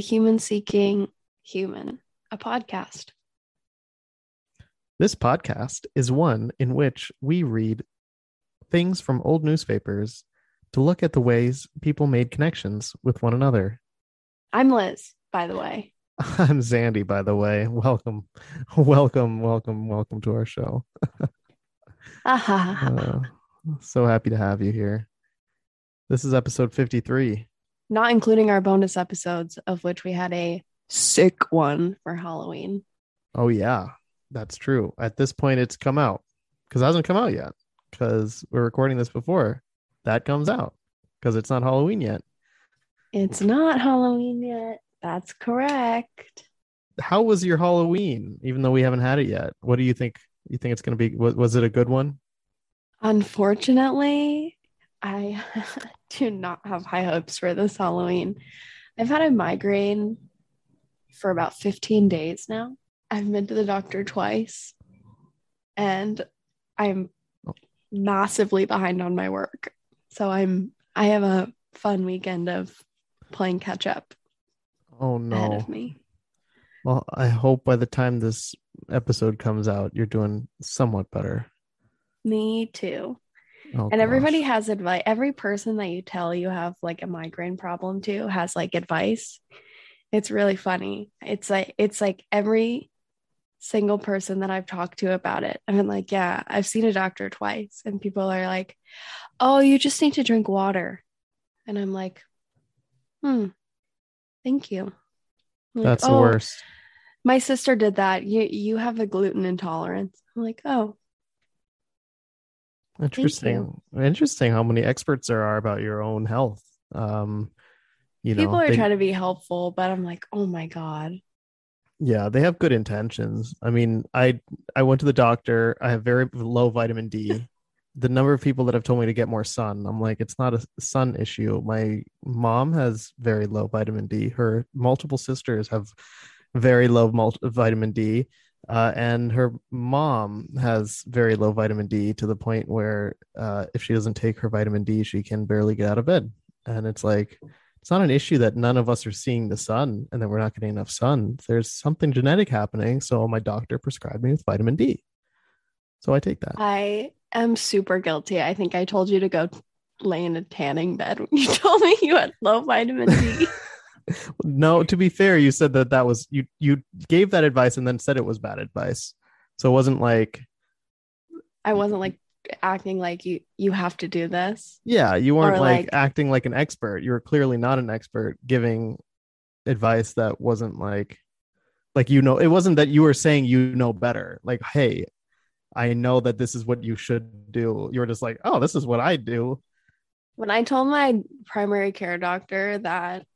Human Seeking Human, a podcast. This podcast is one in which we read things from old newspapers to look at the ways people made connections with one another. I'm Liz, by the way. I'm Zandy, by the way. Welcome, welcome, welcome, welcome to our show. uh, so happy to have you here. This is episode 53. Not including our bonus episodes, of which we had a sick one for Halloween. Oh, yeah, that's true. At this point, it's come out because it hasn't come out yet because we're recording this before that comes out because it's not Halloween yet. It's not Halloween yet. That's correct. How was your Halloween, even though we haven't had it yet? What do you think? You think it's going to be? Was, was it a good one? Unfortunately, I do not have high hopes for this Halloween. I've had a migraine for about 15 days now. I've been to the doctor twice and I'm massively behind on my work. So I'm I have a fun weekend of playing catch up. Oh no. Ahead of me. Well, I hope by the time this episode comes out, you're doing somewhat better. Me too. Oh, and everybody gosh. has advice. Every person that you tell you have like a migraine problem to has like advice. It's really funny. It's like it's like every single person that I've talked to about it. I've been like, yeah, I've seen a doctor twice, and people are like, oh, you just need to drink water, and I'm like, hmm, thank you. I'm like, That's the "Oh, worst. My sister did that. You you have a gluten intolerance. I'm like, oh, Interesting. Interesting how many experts there are about your own health. Um, you know, people are they- trying to be helpful, but I'm like, oh my god. yeah, they have good intentions. I mean, I I went to the doctor. I have very low vitamin D. the number of people that have told me to get more sun, I'm like, it's not a sun issue. My mom has very low vitamin D. Her multiple sisters have very low mul- vitamin D. Uh, and her mom has very low vitamin D to the point where uh, if she doesn't take her vitamin D, she can barely get out of bed. And it's like, it's not an issue that none of us are seeing the sun and that we're not getting enough sun. There's something genetic happening. So my doctor prescribed me with vitamin D. So I take that. I am super guilty. I think I told you to go lay in a tanning bed when you told me you had low vitamin D. no, to be fair, you said that that was you you gave that advice and then said it was bad advice. So it wasn't like I wasn't like acting like you you have to do this. yeah, you weren't Or, like, like- acting like an expert. You were clearly not an expert giving advice that wasn't like like you know, it wasn't that you were saying you know better. Like, hey, I know that this is what you should do. You were just like, oh, this is what I do. When I told my primary care doctor that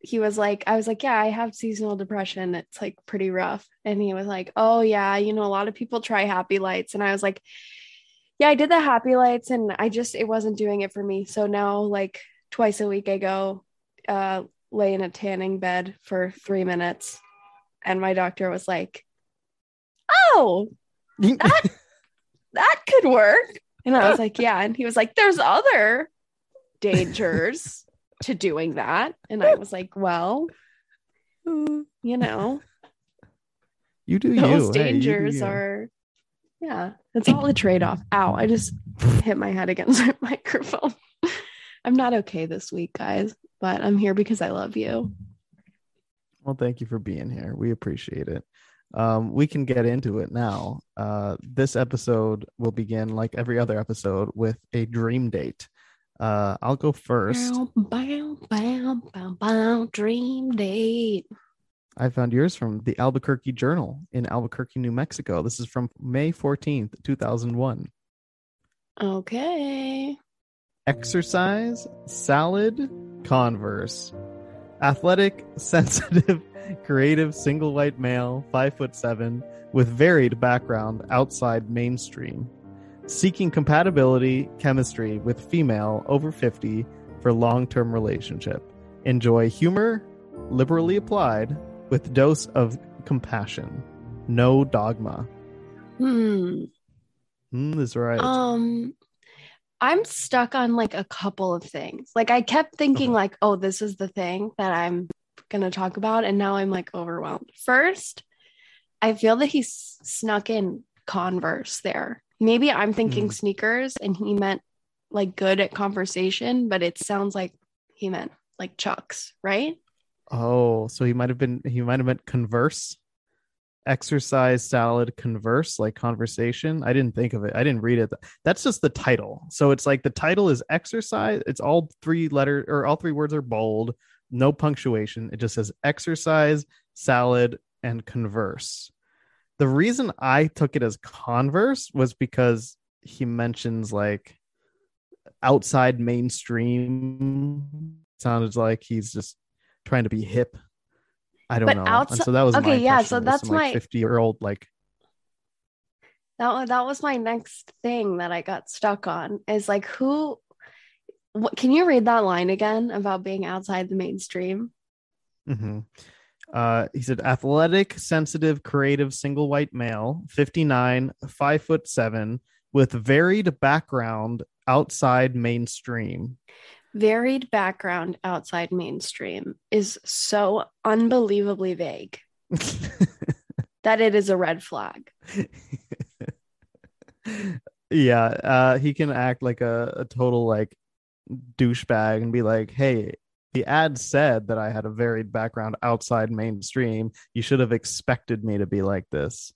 he was like, I was like, yeah, I have seasonal depression. It's like pretty rough. And he was like, oh, yeah, you know, a lot of people try happy lights. And I was like, yeah, I did the happy lights and I just, it wasn't doing it for me. So now, like, twice a week, I go uh, lay in a tanning bed for three minutes. And my doctor was like, oh, that, that could work. And I was like, yeah. And he was like, there's other dangers to doing that. And I was like, well, you know, you do those you. Hey, you do dangers you. are, yeah, it's all a trade off. Ow, I just hit my head against my microphone. I'm not okay this week, guys, but I'm here because I love you. Well, thank you for being here. We appreciate it. Um, we can get into it now. Uh, this episode will begin, like every other episode, with a dream date. Uh, I'll go first. Bow, bow, bow, bow, bow, dream date. I found yours from the Albuquerque Journal in Albuquerque, New Mexico. This is from May 14th, 2001. Okay. Exercise, salad, Converse. Athletic, sensitive, creative, single white male, five foot seven, with varied background outside mainstream. Seeking compatibility, chemistry with female over 50 for long term relationship. Enjoy humor, liberally applied, with dose of compassion. No dogma. Hmm. Mm, that's right. Um, I'm stuck on like a couple of things. Like I kept thinking, like, oh, this is the thing that I'm going to talk about. And now I'm like overwhelmed. First, I feel that he s- snuck in Converse there. Maybe I'm thinking Mm. sneakers and he meant like good at conversation, but it sounds like he meant like Chucks, right? Oh, so he might have been he might have meant converse. Exercise salad converse like conversation. I didn't think of it. I didn't read it. That's just the title. So it's like the title is exercise. It's all three letter or all three words are bold, no punctuation. It just says exercise, salad, and converse. The reason I took it as converse was because he mentions like outside mainstream. Sounded like he's just trying to be hip. I don't But know. outside- and so that was my okay, yeah, so that's some, like, my- 50 year old like That that was my next thing that I got stuck on is like who what can you read that line again about being outside the mainstream? mhm. Uh he said athletic, sensitive, creative, single white male, 59, five foot seven, with varied background outside mainstream. Varied background outside mainstream is so unbelievably vague that it is a red flag. yeah, uh he can act like a, a total like douchebag and be like, hey, the ad said that I had a varied background outside mainstream. You should have expected me to be like this.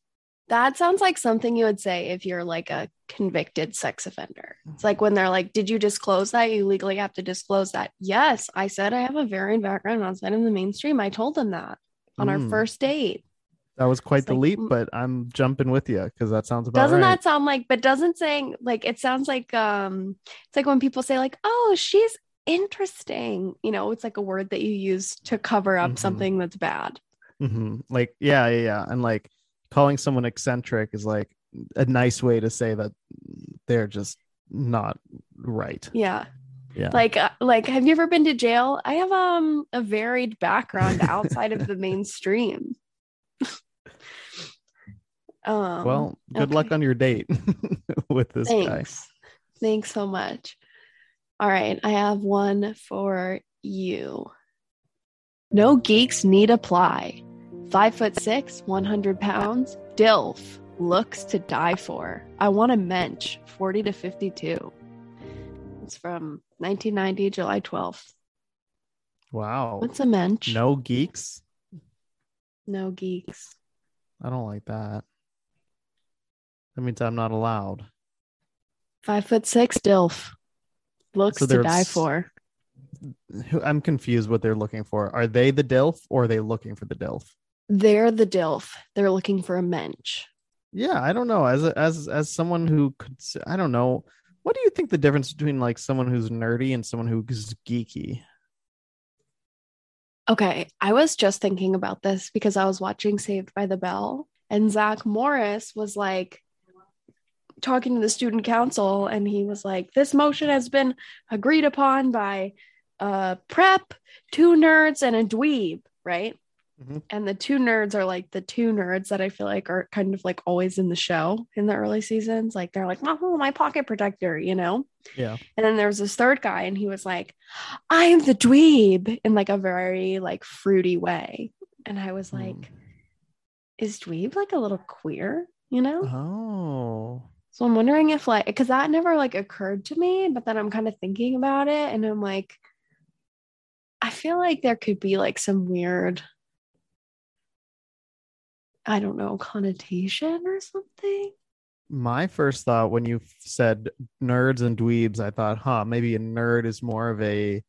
That sounds like something you would say if you're like a convicted sex offender. It's like when they're like, Did you disclose that? You legally have to disclose that. Yes, I said I have a varied background outside of the mainstream. I told them that on our Mm. first date. That was quite It's the like, leap, mm. but I'm jumping with you because that sounds about Doesn't right. that sound like, but doesn't saying like it sounds like um it's like when people say, like, oh, she's interesting. You know, it's like a word that you use to cover up Mhm. something that's bad. hmm Like, yeah, yeah, yeah. And like calling someone eccentric is like a nice way to say that they're just not right. Yeah. Yeah. Like uh, like have you ever been to jail? I have um a varied background outside of the mainstream. um well, good luck on your date with this guy. thanks. Thanks so much. All right, I have one for you. No geeks need apply. Five foot six, 100 pounds, DILF, looks to die for. I want a mensch, 40 to 52. It's from 1990, July 12th. Wow. What's a mensch? No geeks? No geeks. I don't like that. That means I'm not allowed. Five foot six, DILF, looks So to die for. Who- I'm confused what they're looking for. Are they the DILF or are they looking for the DILF? They're the DILF. They're looking for a mensch. Yeah, I don't know. As a, as as someone who could, I don't know. What do you think the difference between like someone who's nerdy and someone who's geeky? Okay, I was just thinking about this because I was watching Saved by the Bell, and Zach Morris was like talking to the student council, and he was like, "This motion has been agreed upon by uh, prep, two nerds, and a dweeb." Right? Mhm. And the two nerds are like the two nerds that I feel like are kind of like always in the show in the early seasons. Like they're like, "Oh, my pocket protector," you know. Yeah. And then there was this third guy, and he was like, I'm the dweeb in like a very like fruity way. And I was like, Hmm. is dweeb like a little queer, you know? Oh. So I'm wondering if like because that never like occurred to me, but then I'm kind of thinking about it and I'm like, I feel like there could be like some weird, I don't know, connotation or something. My first thought when you said nerds and dweebs, I thought, huh, maybe a nerd is more of a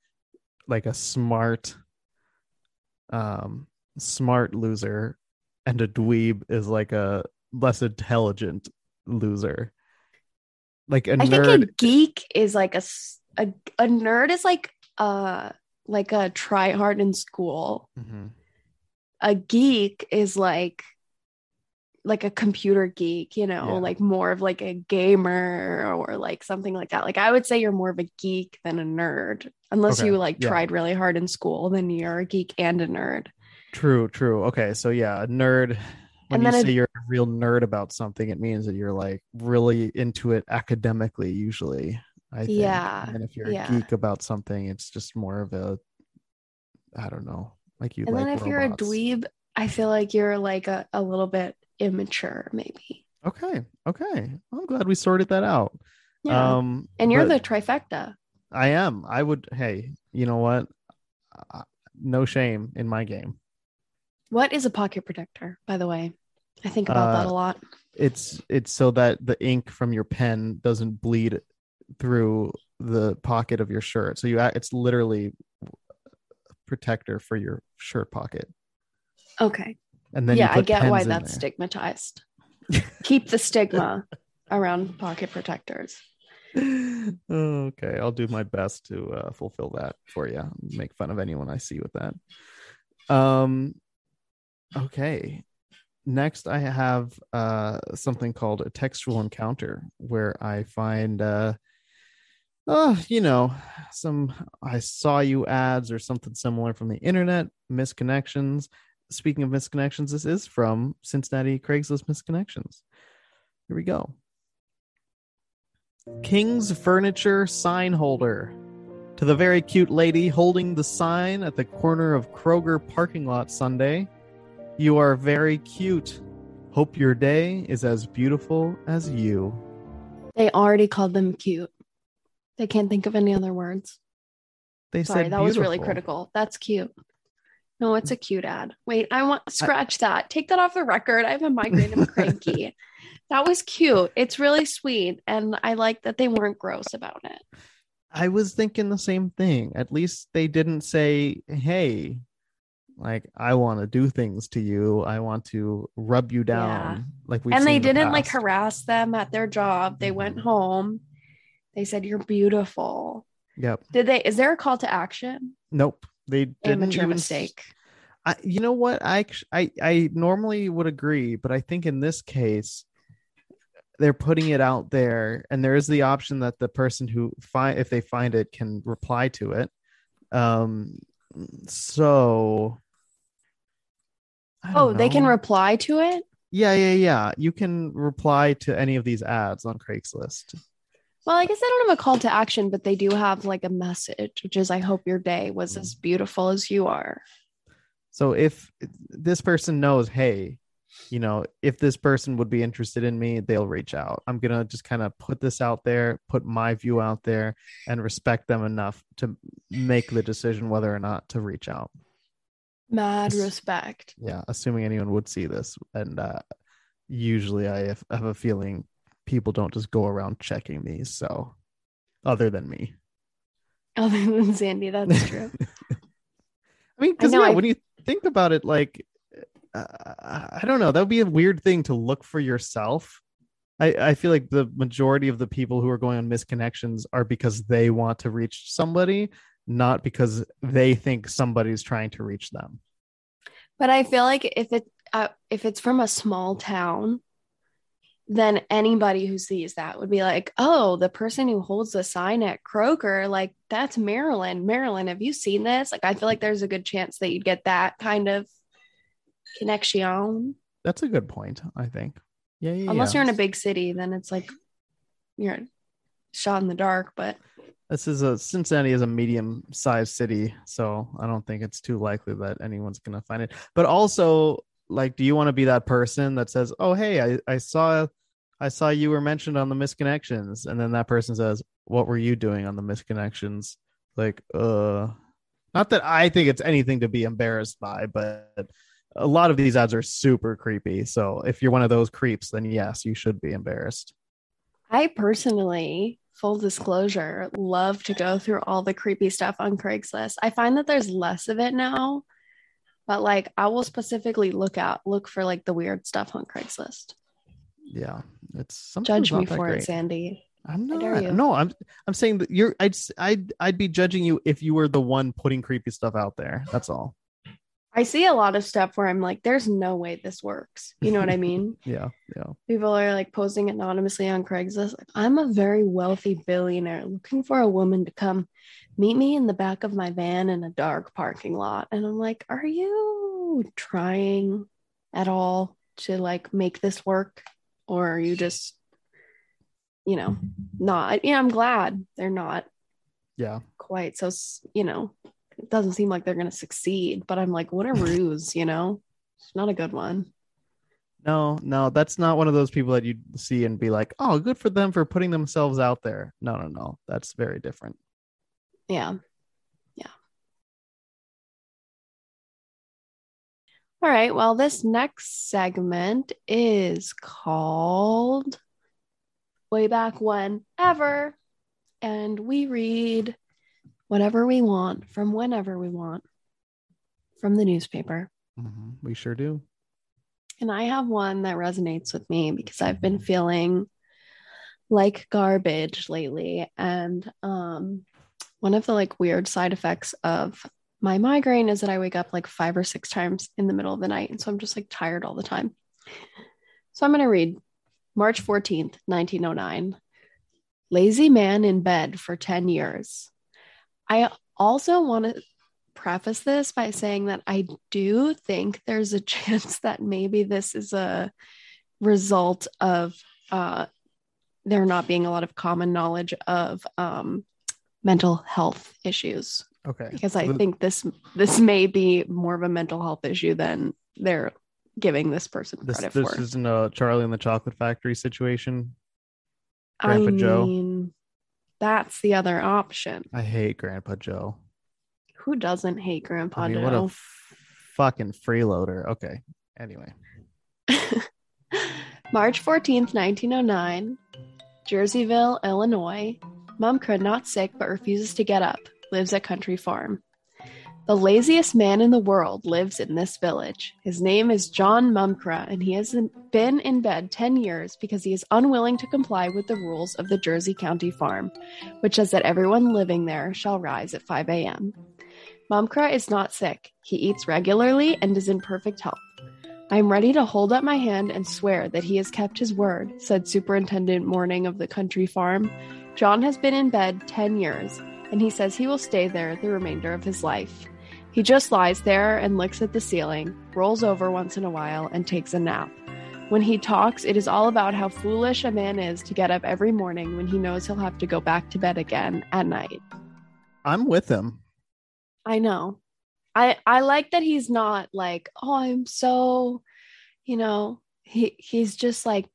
like a smart um smart loser and a dweeb is like a less intelligent loser. Like a I nerd think a geek is like a, a a nerd is like uh like a try hard in school. Mhm. A geek is like like a computer geek, you know, Yeah. like more of like a gamer or like something like that. Like I would say you're more of a geek than a nerd. Unless Okay, you like yeah. tried really hard in school, then you're a geek and a nerd. True, true. Okay, so yeah, a nerd. When And you say you're a real nerd about something, it means that you're like really into it academically. Usually, I think. Yeah, And if you're yeah. a geek about something, it's just more of a, I don't know, like you And like then if robots. you're a dweeb, I feel like you're like a, a little bit immature, maybe. Okay. Okay. I'm glad we sorted that out. Yeah. Um and you're the trifecta. I am. I would hey, you know what? Uh, no shame in my game. What is a pocket protector, by the way? I think about that Uh, a lot. It's it's so that the ink from your pen doesn't bleed through the pocket of your shirt. So you act- it's literally a protector for your shirt pocket. Okay. And then yeah, I get why that's there. stigmatized. Keep the stigma around pocket protectors. okay, I'll do my best to uh, fulfill that for you. Make fun of anyone I see with that. Um, okay. Next, I have uh, something called a textual encounter, where I find, uh, oh, you know, some I saw you ads or something similar from the internet, misconnections. Speaking of misconnections, this is from Cincinnati Craigslist Misconnections. Here we go. King's Furniture sign holder. To the very cute lady holding the sign at the corner of Kroger parking lot Sunday. You are very cute. Hope your day is as beautiful as you. They already called them cute. They can't think of any other words. They Sorry, said that was really critical. That's cute. No, it's a cute ad. Wait, I want scratch that. Take that off the record. I have a migraine. I'm cranky. that was cute. It's really sweet, and I like that they weren't gross about it. I was thinking the same thing. At least they didn't say, "Hey, like I want to do things to you. I want to rub you down." Like we and they didn't like harass them at their job. They went home. They said, "You're beautiful." Yep. Did they? Is there a call to action? Nope. They didn't Amateur even mistake. I, you know what? I, I I normally would agree, but I think in this case, they're putting it out there, and there is the option that the person who find if they find it can reply to it. Um, so. Oh, they can reply to it. yeah, yeah, yeah. You can reply to any of these ads on Craigslist. Well, I guess i don't have a call to action, but they do have like a message, which is, "I hope your day was as beautiful as you are." So if this person knows, hey, you know, if this person would be interested in me, they'll reach out. I'm going to just kind of put this out there, put my view out there, and respect them enough to make the decision whether or not to reach out. Mad respect. Yeah, assuming anyone would see this. And uh, usually I have, have a feeling people don't just go around checking these. So, other than me. Other than Sandy, that's true. I mean, because yeah, I- when you think about it, like, uh, I don't know, that would be a weird thing to look for yourself. I, I feel like the majority of the people who are going on misconnections are because they want to reach somebody, not because they think somebody's trying to reach them. But I feel like if it uh, if it's from a small town, then anybody who sees that would be like, "Oh, the person who holds the sign at Kroger, like that's Marilyn. Marilyn, have you seen this?" Like, I feel like there's a good chance that you'd get that kind of connection. That's a good point, I think. Yeah, yeah. Unless yeah. you're in a big city, then it's like you're shot in the dark. But This is a Cincinnati is a medium sized city, so I don't think it's too likely that anyone's gonna find it. But also, like, do you want to be that person that says, "Oh, hey, I, I saw, I saw you were mentioned on the misconnections," and then that person says, "What were you doing on the misconnections?" Like, uh, not that I think it's anything to be embarrassed by, but a lot of these ads are super creepy. So if you're one of those creeps, then yes, you should be embarrassed. I personally, full disclosure, love to go through all the creepy stuff on Craigslist. I find that there's less of it now, but like I will specifically look out, look for like the weird stuff on Craigslist. Yeah, it's Judge me for great. it, Sandy. I'm not. No, I'm I'm saying that you're I'd I'd I'd be judging you if you were the one putting creepy stuff out there. That's all. I see a lot of stuff where I'm like, there's no way this works. You know what I mean? Yeah, yeah. People are like posting anonymously on Craigslist. Like, I'm a very wealthy billionaire looking for a woman to come meet me in the back of my van in a dark parking lot. And I'm like, are you trying at all to like make this work? Or are you just, you know, not? Yeah, I'm glad they're not Yeah. quite so, you know, it doesn't seem like they're going to succeed. But I'm like, what a ruse, you know? It's not a good one. No, no, that's not one of those people that you see and be like, "Oh, good for them for putting themselves out there." No, no, no. That's very different. Yeah. Yeah. All right. Well, this next segment is called Way Back When Ever. And we read whatever we want from whenever we want from the newspaper. Mm-hmm. We sure do. And I have one that resonates with me because I've been feeling like garbage lately. And um, one of the like weird side effects of my migraine is that I wake up like five or six times in the middle of the night. And so I'm just like tired all the time. So I'm going to read March 14th, 1909. Lazy man in bed for 10 years. I also want to preface this by saying that I do think there's a chance that maybe this is a result of uh, there not being a lot of common knowledge of um, mental health issues. Okay. Because I think this this may be more of a mental health issue than they're giving this person this, credit this for. isn't a Charlie and the Chocolate Factory situation. Grandpa I Joe. mean, that's the other option. I hate Grandpa Joe. Who doesn't hate Grandpa I mean, Joe? what a f- fucking freeloader. Okay. Anyway. March 14th, 1909, Jerseyville, Illinois. Mumkra not sick but refuses to get up, lives at country farm. The laziest man in the world lives in this village. His name is John Mumkra, and he has been in bed 10 years because he is unwilling to comply with the rules of the Jersey County farm, which says that everyone living there shall rise at 5 a.m. Mumkra is not sick. He eats regularly and is in perfect health. I am ready to hold up my hand and swear that he has kept his word, said Superintendent Morning of the country farm. John has been in bed 10 years, and he says he will stay there the remainder of his life. He just lies there and looks at the ceiling, rolls over once in a while, and takes a nap. When he talks, it is all about how foolish a man is to get up every morning when he knows he'll have to go back to bed again at night. I'm with him. I know. I I like that he's not like, "Oh, I'm so, you know, he he's just like,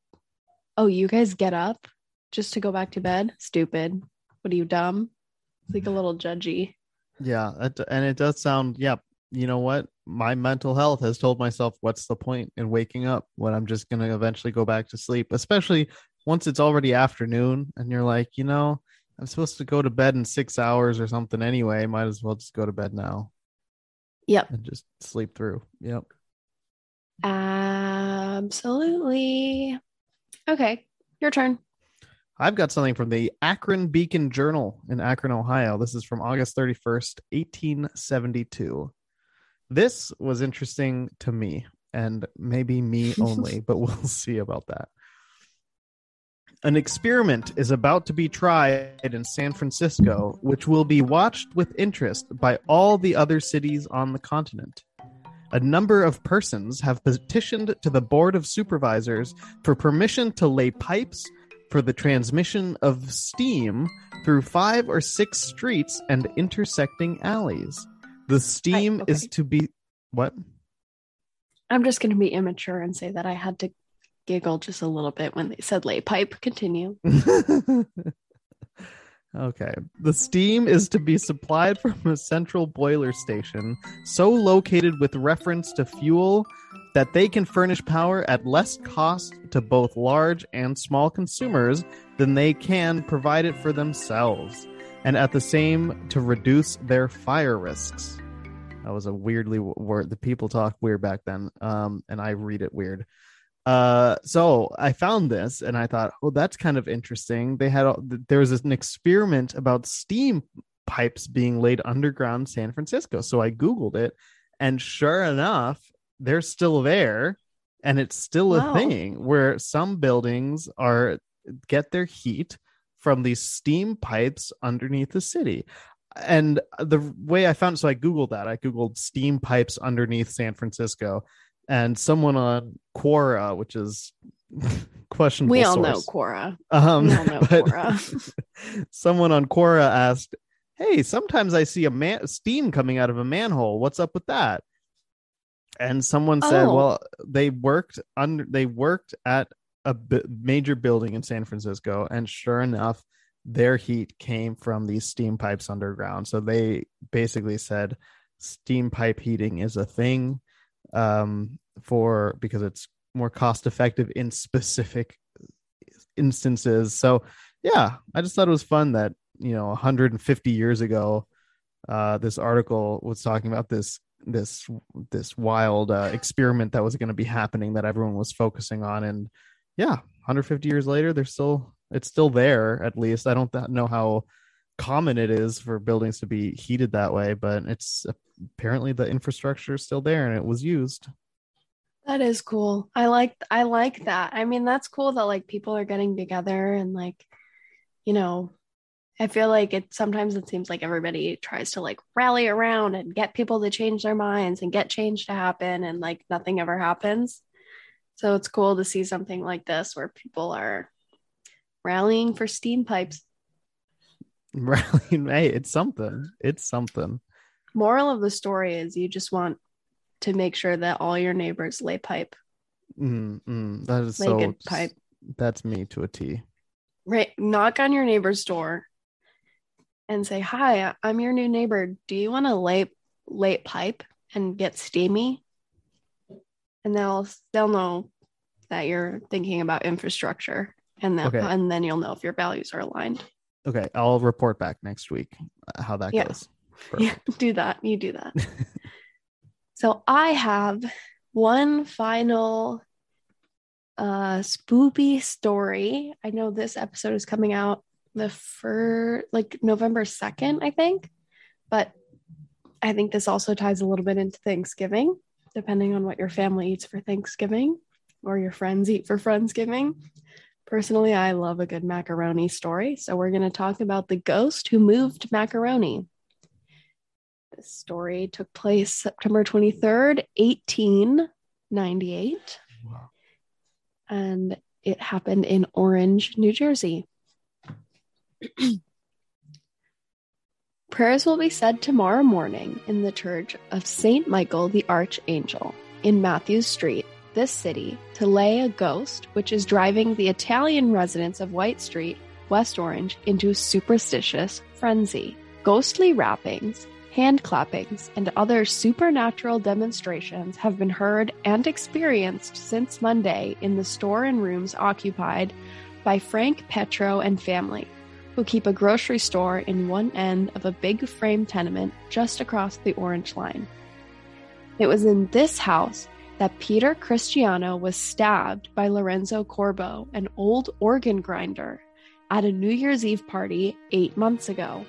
"Oh, you guys get up just to go back to bed? Stupid. What are you dumb?" It's like a little judgy. Yeah. And it does sound, yeah. You know what? My mental health has told myself, what's the point in waking up when I'm just going to eventually go back to sleep, especially once it's already afternoon and you're like, you know, I'm supposed to go to bed in six hours or something anyway. Might as well just go to bed now Yep. and just sleep through. Yep. Absolutely. Okay, your turn. I've got something from the Akron Beacon Journal in Akron, Ohio. This is from August 31st, 1872. This was interesting to me and maybe me only, but we'll see about that. An experiment is about to be tried in San Francisco, which will be watched with interest by all the other cities on the continent. A number of persons have petitioned to the Board of Supervisors for permission to lay pipes for the transmission of steam through five or six streets and intersecting alleys. The steam okay. is to be what? I'm just going to be immature and say that I had to giggle just a little bit when they said lay pipe. Continue. okay. The steam is to be supplied from a central boiler station, so located with reference to fuel that they can furnish power at less cost to both large and small consumers than they can provide it for themselves, and at the same to reduce their fire risks. That was a weirdly word. The people talk weird back then, um, and I read it weird. Uh, so I found this and I thought, oh, that's kind of interesting. They had there was an experiment about steam pipes being laid underground San Francisco. So I googled it, and sure enough, they're still there, and it's still a Wow. thing where some buildings are get their heat from these steam pipes underneath the city. And the way I found, so I googled that. I googled steam pipes underneath San Francisco, and someone on Quora, which is questionable. We all know. Quora. Um, We all know but Quora. someone on Quora asked, hey, sometimes I see a man steam coming out of a manhole. What's up with that? And someone said, Oh. well, they worked under they worked at a b- major building in San Francisco, and sure enough, their heat came from these steam pipes underground. So they basically said steam pipe heating is a thing um, for because it's more cost effective in specific instances. So yeah, I just thought it was fun that you know 150 years ago, uh, this article was talking about this this this wild uh, experiment that was going to be happening that everyone was focusing on, and yeah, 150 years later, they're still it's still there. At least I don't th- know how common it is for buildings to be heated that way, but it's apparently the infrastructure is still there and it was used. That is cool. I like I like that. I mean, that's cool that like people are getting together and like, you know, I feel like it sometimes it seems like everybody tries to like rally around and get people to change their minds and get change to happen and like nothing ever happens. So it's cool to see something like this where people are rallying for steam pipes. Rallying, hey, it's something. It's something. Moral of the story is you just want to make sure that all your neighbors lay pipe, Mm, mm, that is lay so. good pipe. That's me to a T. right knock on your neighbor's door and say hi i'm your new neighbor do you want to lay lay pipe and get steamy and they'll they'll know that you're thinking about infrastructure and then Okay. and then you'll know if your values are aligned Okay, I'll report back next week uh, how that Yeah. goes. yeah do that you do that so i have one final uh spoopy story i know this episode is coming out the fir like november 2nd i think but i think this also ties a little bit into thanksgiving depending on what your family eats for thanksgiving or your friends eat for friendsgiving personally i love a good macaroni story so we're going to talk about the ghost who moved macaroni this story took place September 23rd, 1898, Wow. and it happened in Orange, New Jersey. Prayers will be said tomorrow morning in the church of St. Michael the Archangel in Matthews Street, this city, to lay a ghost which is driving the Italian residents of White Street, West Orange, into superstitious frenzy. Ghostly rappings, hand clappings, and other supernatural demonstrations have been heard and experienced since Monday in the store and rooms occupied by Frank Petro and family, who keep a grocery store in one end of a big frame tenement just across the Orange Line. It was in this house that Peter Cristiano was stabbed by Lorenzo Corbo, an old organ grinder, at a New Year's Eve party eight months ago.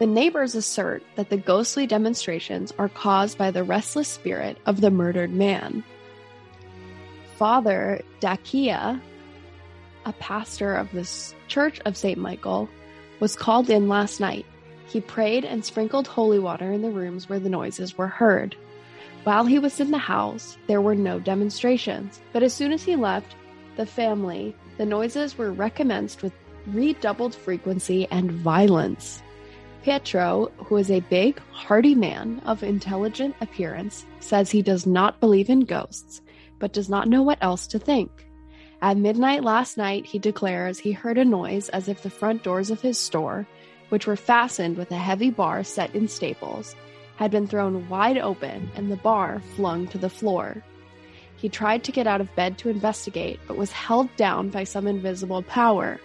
The neighbors assert that the ghostly demonstrations are caused by the restless spirit of the murdered man. Father Dakia, a pastor of the Church of St. Michael, was called in last night. He prayed and sprinkled holy water in the rooms where the noises were heard. While he was in the house, there were no demonstrations, but as soon as he left the family, the noises were recommenced with redoubled frequency and violence. Pietro, who is a big, hearty man of intelligent appearance, says he does not believe in ghosts, but does not know what else to think. At midnight last night, he declares he heard a noise as if the front doors of his store, which were fastened with a heavy bar set in staples, had been thrown wide open and the bar flung to the floor. He tried to get out of bed to investigate, but was held down by some invisible power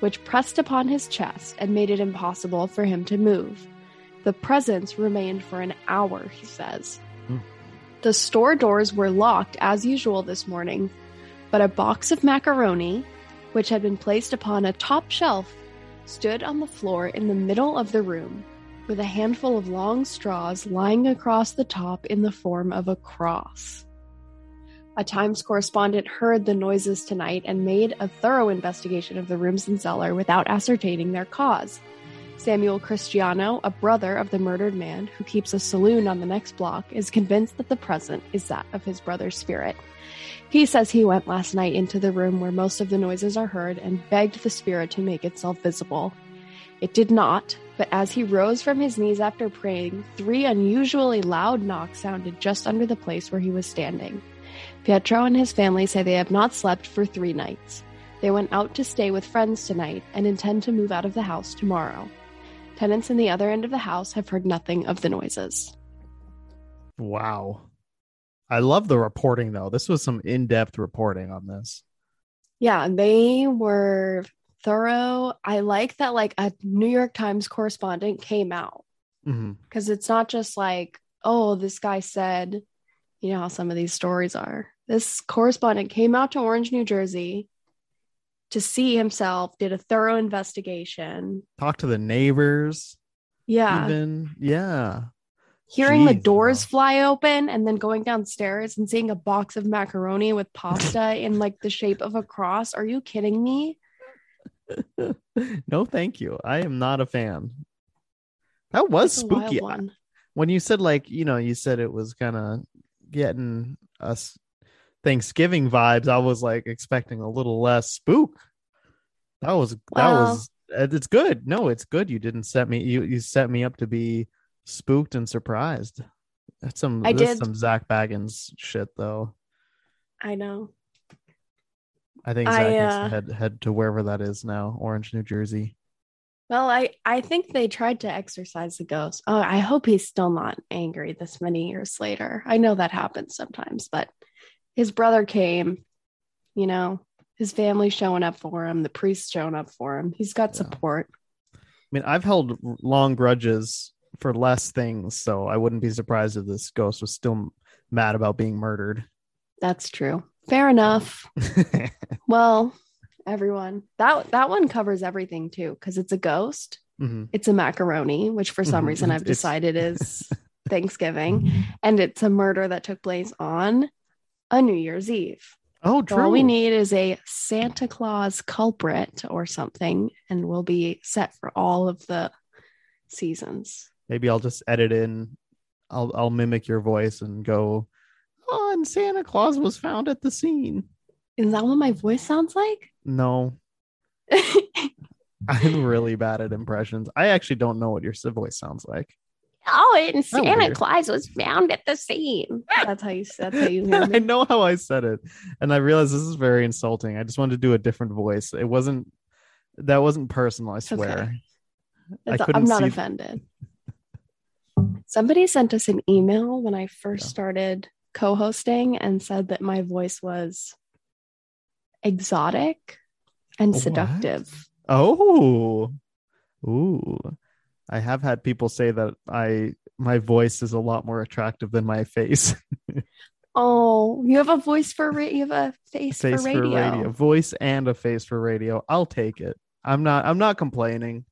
which pressed upon his chest and made it impossible for him to move. The presence remained for an hour, he says. Hmm. The store doors were locked as usual this morning, but a box of macaroni, which had been placed upon a top shelf, stood on the floor in the middle of the room, with a handful of long straws lying across the top in the form of a cross. A Times correspondent heard the noises tonight and made a thorough investigation of the rooms and cellar without ascertaining their cause. Samuel Cristiano, a brother of the murdered man who keeps a saloon on the next block, is convinced that the present is that of his brother's spirit. He says he went last night into the room where most of the noises are heard and begged the spirit to make itself visible. It did not, But as he rose from his knees after praying, three unusually loud knocks sounded just under the place where he was standing. Pietro and his family say they have not slept for three nights. They went out to stay with friends tonight and intend to move out of the house tomorrow. Tenants in the other end of the house have heard nothing of the noises. Wow. I love the reporting though. This was some in-depth reporting on this. Yeah, they were thorough. I like that like a New York Times correspondent came out mm-hmm. because it's not just like, oh, this guy said, you know how some of these stories are. This correspondent came out to Orange, New Jersey to see himself, did a thorough investigation. Talk to the neighbors. Yeah. Even yeah. Hearing the doors wow. fly open and then going downstairs and seeing a box of macaroni with pasta in like the shape of a cross. Are you kidding me? no, thank you. I am not a fan. That was That's spooky. one. When you said like, you know, you said it was kind of getting us Thanksgiving vibes, I was like expecting a little less spook. That was that was it's good. No, it's good. You didn't set me you you set me up to be spooked and surprised. That's some I that's did. some Zak Bagans shit though. I know. I think I, Zak needs uh, to head head to wherever that is now, Orange, New Jersey. Well, I I think they tried to exorcise the ghost. Oh, I hope he's still not angry this many years later. I know that happens sometimes, but his brother came, you know, his family showing up for him, the priest showing up for him. He's got Yeah. support. I mean, I've held long grudges for less things, so I wouldn't be surprised if this ghost was still mad about being murdered. That's true. Fair enough. Well, everyone, that that one covers everything too, because it's a ghost. Mhm. It's a macaroni, which for some Mhm. reason I've decided is Thanksgiving, and it's a murder that took place on a New Year's Eve. Oh, So true. all we need is a Santa Claus culprit or something, and we'll be set for all of the seasons. Maybe I'll just edit in. I'll I'll mimic your voice and go. Oh, and Santa Claus was found at the scene. Is that what my voice sounds like? No, I'm really bad at impressions. I actually don't know what your voice sounds like. Oh, and Oh, Santa weird. Claus was found at the scene. That's how you. That's how you I know how I said it, and I realized this is very insulting. I just wanted to do a different voice. It wasn't. That wasn't personal. I okay. swear. I couldn't I'm not see- offended. Somebody sent us an email when I first Yeah. started co-hosting and said that my voice was exotic and What? seductive. Oh, ooh. I have had people say that I my voice is a lot more attractive than my face. Oh, you have a voice for ra- you have a face, face for radio. voice and a face for radio. I'll take it. I'm not. I'm not complaining.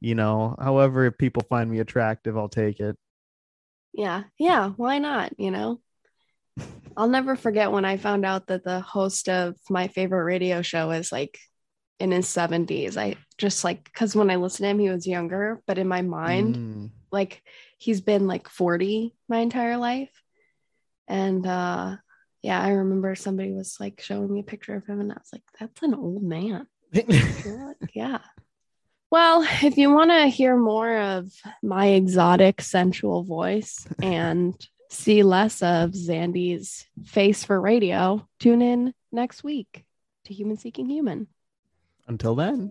You know, however, if people find me attractive, I'll take it. Yeah, yeah. Why not? You know, I'll never forget when I found out that the host of my favorite radio show is like in his 70s. I just like because when I listened to him, he was younger, but in my mind, Mm. like he's been like 40 my entire life. And uh yeah, I remember somebody was like showing me a picture of him, and I was like, that's an old man. Yeah. Well, if you want to hear more of my exotic, sensual voice and see less of Zandy's face for radio, tune in next week to Human Seeking Human. Until then.